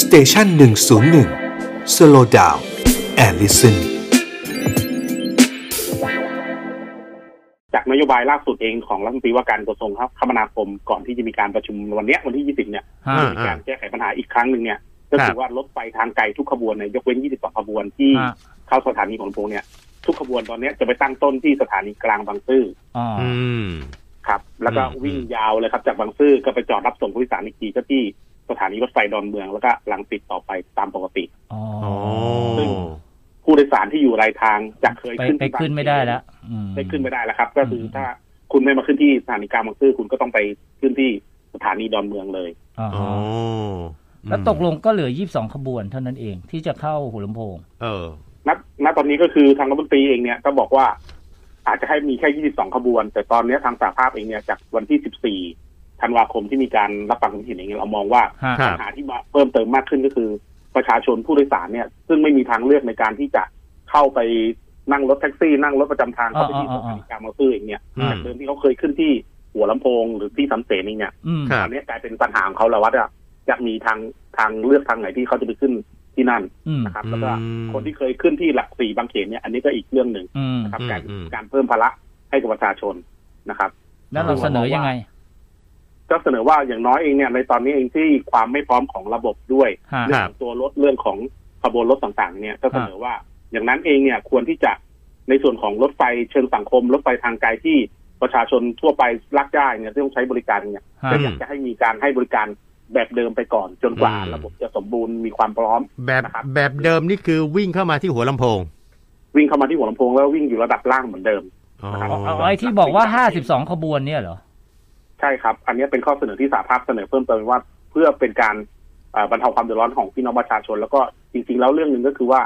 station หนึ่งศูนย์หนึ่ง slow down and listen จากนโยบายล่าสุดเองของรัฐมนตรีว่าการกระทรวงคมนาคมก่อนที่จะมีการประชุมวันเนี้ยวันที่ 20 เนี่ยฮะอ่ามีการแก้ไขปัญหาอีกครั้งหนึ่งเนี่ยก็คือว่ารถไฟทางไกลทุกขบวนเนี่ยยกเว้น 22 ขบวนที่ฮะเข้าสถานีหัวลำโพงเนี่ย ทุกขบวนตอนเนี้ยจะไปตั้งต้นที่สถานีกลางบางซื่ออ๋ออืมครับ แล้วก็อืมวิ่งยาวเลยครับ จากบางซื่อก็ไปจอดรับส่งผู้โดยสารอีกทีก็ที่ สถานีรถไฟดอนเมืองแล้วก็ลังติดต่อไปตามปกติอ๋ออ๋อซึ่งผู้โดยสารที่อยู่รายทางจากเคยไปขึ้นไปที่บางขึ้นไม่ได้แล้วอืมได้ขึ้นไม่ได้แล้วครับ ก็คืออมถ้าคุณไม่มาขึ้นที่สถานีกลางบางซื่อคุณก็ต้องไปขึ้นที่สถานีดอนเมืองเลยอ๋ออ๋อแล้วตกลงก็เหลือ22ขบวนเท่านั้นเองที่จะเข้าหัวลำโพง เออณณตอนนี้ก็คือทางรัฐมนตรีเองเนี่ยก็บอกว่า อาจจะให้มีแค่22ขบวน แต่ตอนนี้ทางสาภาพเองเนี่ยจากวันที่14 ธันวาคมที่มีการรับฟังความคิดเห็นเองเรามองว่าฮะครับปัญหาที่มาเพิ่มเติมมากขึ้นก็คือ ประชาชนผู้โดยสารเนี่ย ซึ่งไม่มีทางเลือกในการที่จะเข้าไปนั่งรถแท็กซี่ นั่งรถประจำทางเข้าไปที่สถานีกลางบางซื่อเองเนี่ยอืมจากเดิมที่เขาเคยขึ้นที่หัวลำโพงหรือที่สำเสนเองเนี่ยอืมครับตอนนี้กลายเป็นปัญหาของเขาแล้วว่าจะจะมีทางทางเลือกทางไหนที่เขาจะไปขึ้นที่นั่นอืมนะครับ แล้วก็อืมคนที่เคยขึ้นที่หลักสี่บางเขนเนี่ยอันนี้ก็อีกเรื่องหนึ่งอืมนะครับอืมการอืมการเพิ่มภาระให้กับประชาชนนะครับ แล้วเราเสนอยังไง ก็เสนอว่าอย่างน้อยเองเนี่ยในตอนนี้เองที่ความไม่พร้อมของระบบด้วยฮะเรื่องของตัวรถเรื่องของขบวนรถต่างๆ เนี่ย ก็เสนอว่าอย่างนั้นเองเนี่ยควรที่จะในส่วนของรถไฟเชิงสังคม รถไฟทางไกลที่ประชาชนทั่วไปรักได้เนี่ยที่ต้องใช้บริการเนี่ยฮะก็อยากจะให้มีการให้บริการแบบเดิมไปก่อนจนกว่าอืมระบบจะสมบูรณ์มีความพร้อมแบบนะครับแบบเดิมนี่คือวิ่งเข้ามาที่หัวลำโพง วิ่งเข้ามาที่หัวลำโพงแล้ววิ่งอยู่ระดับล่างเหมือนเดิมอ๋อนะครับเอาเอาไอ้ที่บอกว่า52ขบวนเนี่ยเหรอ ใช่ครับ อันนี้เป็นข้อเสนอที่สาภาพเสนอเพิ่มเติมว่า เพื่อเป็นการเอ่อบรรเทาความเดือดร้อนของพี่น้องประชาชน แล้วก็จริงๆ แล้วเรื่องหนึ่งก็คือว่า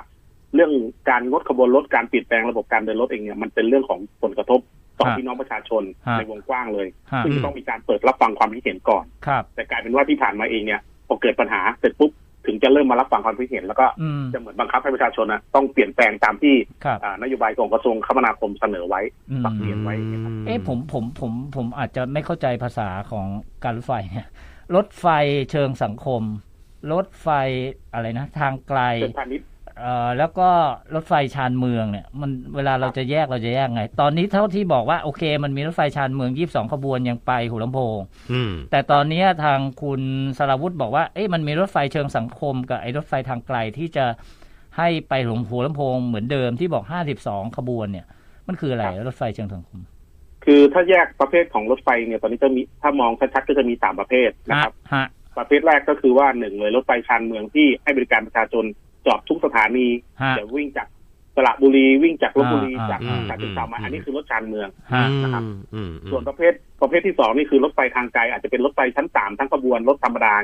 เรื่องการงดขบวนรถการเปลี่ยนแปลงระบบการเดินรถเองเนี่ยมันเป็นเรื่องของผลกระทบต่อฮะพี่น้องประชาชนฮะในวงกว้างเลยฮะซึ่งจะต้องมีการเปิดรับฟังความคิดเห็นก่อนครับแต่กลายเป็นว่าที่ผ่านมาเองเนี่ยพอเกิดปัญหาเสร็จปุ๊บ ถึงจะเริ่มมารับฟังความคิดเห็นแล้วก็อืมจะเหมือนบังคับให้ประชาชนนะต้องเปลี่ยนแปลงตามที่ครับอ่านโยบายของกระทรวงคมนาคมเสนอไว้อืมปรับเปลี่ยนไว้นะครับเอ๊ะผมผมผมผมอาจจะไม่เข้าใจภาษาของการรถไฟเนี่ยรถไฟเชิงสังคม รถไฟอะไรนะ ทางไกลเชิงพาณิชย์ เอ่อแล้วก็รถไฟชานเมืองเนี่ย มันเวลาเราจะแยกเราจะแยกไง ตอนนี้เท่าที่บอกว่าโอเค มันมีรถไฟชานเมือง22ขบวนยังไปหัวลำโพงอืมแต่ตอนนี้ทางคุณสราวุธบอกว่าเอ๊ะมันมีรถไฟเชิงสังคมกับไอ้รถไฟทางไกลที่จะให้ไปหลวงหัวลำโพงเหมือนเดิมที่บอก52ขบวนเนี่ย มันคืออะไรรถไฟเชิงสังคม คือถ้าแยกประเภทของรถไฟเนี่ยตอนนี้จะมีถ้ามองชัดๆก็จะมีสามประเภทนะครับฮะประเภทแรกก็คือว่าหนึ่งเลยรถไฟชานเมืองที่ให้บริการประชาชน จอดทุกสถานีฮะจะวิ่งจากสระบุรีวิ่งจากลบบุรีอ่าจากอ่าจากที่เก่ามาอืมอันนี้คือรถชานเมืองฮะนะครับอืมอืมส่วนประเภทประเภทที่สองนี่คือรถไฟทางไกลอาจจะเป็นรถไฟชั้นสามทั้งขบวนรถธรรมดา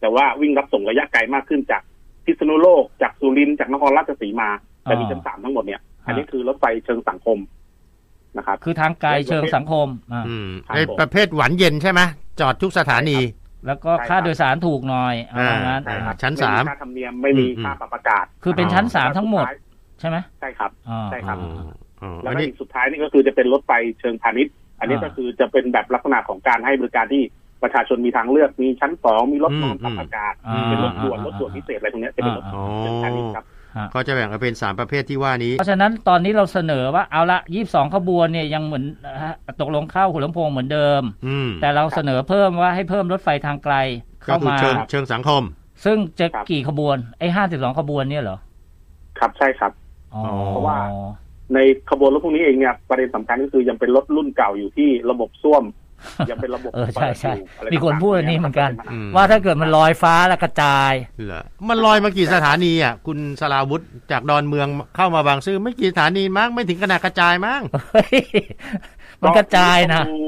แต่ว่าวิ่งรับส่งระยะไกลมากขึ้นจากพิษณุโลกจากสุรินทร์จากนครราชสีมาแต่มีชั้นสามทั้งหมดเนี่ยอันนี้คือรถไฟเชิงสังคมนะครับ คือทางไกลเชิงสังคมอ่าอืมครับไอประเภทหวานเย็นใช่ไหมจอดทุกสถานี แล้วก็ใช่ค่าครับโดยสารถูกหน่อยเอาว่างั้นอ่าใช่ครับชั้นไม่สามค่าธรรมเนียมไม่มีอืมค่าปรับอากาศ คือเป็นชั้นอ๋อสามทั้งหมด ใช่ไหมใช่ครับอ่าใช่ครับอ๋ออ๋อแล้วอันก็นี้อีกสุดท้ายนี่ก็คือจะเป็นรถไฟเชิงพาณิชย์ อันนี้อ่าก็คือจะเป็นแบบลักษณะของการให้บริการที่ประชาชนมีทางเลือกมีชั้นสองมีรถนอนปรับอากาศอ่าเป็นรถด่วนรถด่วนพิเศษอะไรตรงเนี้ยจะเป็นรถอ่าเชิงพาณิชย์ครับ ก็จะแบ่งออกเป็นสามประเภทที่ว่านี้ เพราะฉะนั้นตอนนี้เราเสนอว่าเอาละ 22 ขบวนเนี่ยยังเหมือนฮะตกลงเข้าหัวลำโพงเหมือนเดิมอืมแต่เราเสนอเพิ่มว่าให้เพิ่มรถไฟทางไกลก็เข้าคือมาเชิงเชิงสังคม ซึ่งจะครับกี่ขบวนไอ้52 ขบวนเนี่ยเหรอ ครับใช่ครับอ๋อเพราะว่าในขบวนรถพวกนี้เองเนี่ยประเด็นสำคัญก็คือยังเป็นรถรุ่นเก่าอยู่ที่ระบบส้วม ยังเป็นระบบเออใช่ใช่เปิดอยู่อะไรมีคนพูดอันนี้เหมือนกันอืมว่าถ้าเกิดมันลอยฟ้าแล้วกระจายเหรอมันลอยมากี่สถานีอะคุณสราวุธจากดอนเมืองเข้ามาบางซื่อไม่กี่สถานีมั้งไม่ถึงขนาดกระจายมั้งเฮ้ยมันกระจายนะต้องดู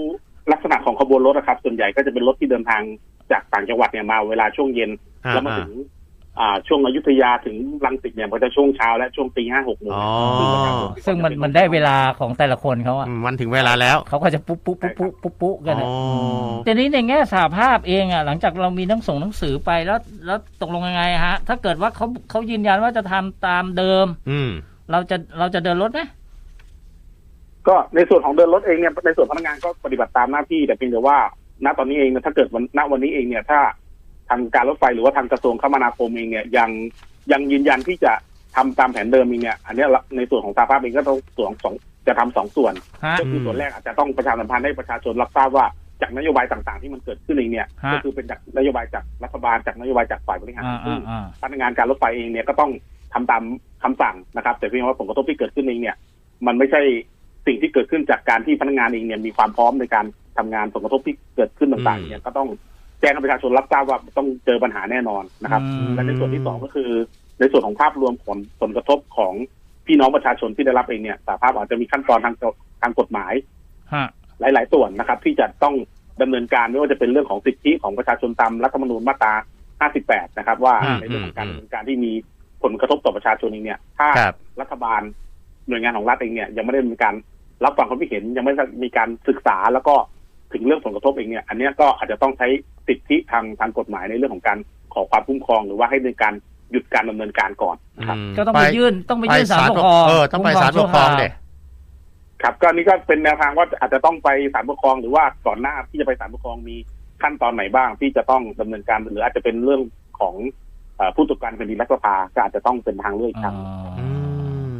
ลักษณะของขบวนรถนะครับ ส่วนใหญ่ก็จะเป็นรถที่เดินทางจากต่างจังหวัดเนี่ยมาเวลาช่วงเย็นอ่าแล้วมาถึง อ่าช่วงอยุธยาถึงรังสิตเนี่ยมันก็จะช่วงเช้าและช่วงตีห้าหกโมงอ๋อ ซึ่งมันมันได้เวลาของแต่ละคนเขาอะอืมมันถึงเวลาแล้ว เขาก็จะปุ๊บปุ๊บปุ๊บปุ๊บปุ๊บปุ๊บกันอะอ๋ออืมทีนี้ในแง่สาภาพเองอะหลังจากเรามีหนังส่งหนังสือไปแล้ว แล้วตกลงยังไงฮะ ถ้าเกิดว่าเขาเขายืนยันว่าจะทำตามเดิม อืมเราจะเราจะเดินรถไหมก็ในส่วนของเดินรถเองเนี่ยในส่วนพนักงานก็ปฏิบัติตามหน้าที่แต่เพียงแต่ว่าณตอนนี้เองเนี่ยถ้าเกิดวันณวันนี้เองเนี่ยถ้า ทางการรถไฟหรือว่าทางกระทรวงคมนาคมเองเนี่ยยังยังยืนยันที่จะทำตามแผนเดิมเองเนี่ย อันเนี้ยในส่วนของสาภาพเองก็ต้องส่วนสองจะทำสองส่วนฮะก็คือส่วนแรกอาจจะต้องประชาสัมพันธ์ให้ประชาชนรับทราบว่าจากนโยบายต่างๆ ที่มันเกิดขึ้นเองเนี่ยฮะก็คือเป็นจากนโยบายจากรัฐบาลจากนโยบายจากฝ่ายบริหารอ่าซึ่อ่างอ่าพนักงานการรถไฟเองเนี่ยก็ต้องทำตามคำสั่งนะครับ แต่เพียงว่าผลกระทบที่เกิดขึ้นเองเนี่ย มันไม่ใช่สิ่งที่เกิดขึ้นจากการที่พนักงานเองเนี่ยมีความพร้อมในการทำงานผลกระทบที่เกิดขึ้นต่างๆ เนี่ยก็ต้อง แจ้งให้ประชาชนรับทราบว่าต้องเจอปัญหาแน่นอนนะครับอืมและในส่วนที่สองก็คือ ในส่วนของภาพรวมผลผลกระทบของพี่น้องประชาชนที่ได้รับเองเนี่ยสาภาพอาจจะมีขั้นตอนทางทางกฎหมายฮะหลาย ๆ ส่วนนะครับ ที่จะต้องดำเนินการไม่ว่าจะเป็นเรื่องของสิทธิของประชาชนตามรัฐธรรมนูญมาตรา 58 นะครับ ว่าอืมในเรื่องของการอืมดำเนินการที่มีผลกระทบต่อประชาชนเองเนี่ย ถ้าครับรัฐบาลหน่วยงานของรัฐเองเนี่ยยังไม่ได้มีการรับฟังความคิดเห็นยังไม่ได้มีการศึกษาแล้วก็ ถึงเรื่องผลกระทบเองเนี่ยอันเนี้ยก็อาจจะต้องใช้สิทธิทางทางกฎหมายในเรื่องของการขอความคุ้มครองหรือว่าให้ในการหยุดการดำเนินการก่อนนะครับมก็ต้องไปยื่นต้องไปยื่นไปศาลปกครองเออต้องไปศาลปกครองเด็ครับก็นี่ก็เป็นแนวทางว่าอาจจะต้องไปศาลปกครองหรือว่าก่อนหน้าที่จะไปศาลปกครองมีขั้นตอนไหนบ้างที่จะต้องดำเนินการหรืออาจจะเป็นเรื่องของเอ่อผู้ตรวจการแผ่นดินรัฐสภาก็อาจจะต้องเป็นทางเลือกอีกทางหนึ่งอื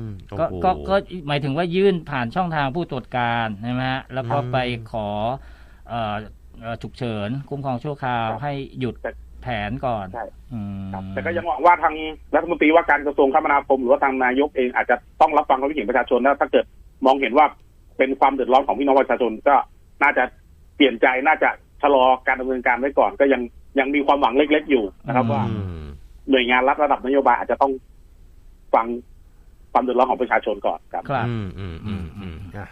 มก็โอ้โหก็ก็หมายถึงว่ายื่นผ่านช่องทางผู้ตรวจการใช่ไหมฮะแล้วก็อืมไปขอ เอ่อเอ่อฉุกเฉินคุ้มครองชั่วคราวครับให้หยุดแต่แผนก่อนใช่ อืมครับแต่ก็ยังหวังว่าทางรัฐมนตรีว่าการกระทรวงคมนาคมหรือว่าทางนายกเองอาจจะต้องรับฟังความคิดเห็นประชาชนแล้วถ้าเกิดมองเห็นว่าเป็นความเดือดร้อนของพี่น้องประชาชนก็น่าจะเปลี่ยนใจน่าจะชะลอการดำเนินการไว้ก่อน ก็ยังยังมีความหวังเล็ก ๆ อยู่นะครับว่า อืม หน่วยงานรัฐระดับนโยบายอาจจะต้องฟังความเดือดร้อนของประชาชนก่อนครับ ครับ อืมอืมอืมอืมอะ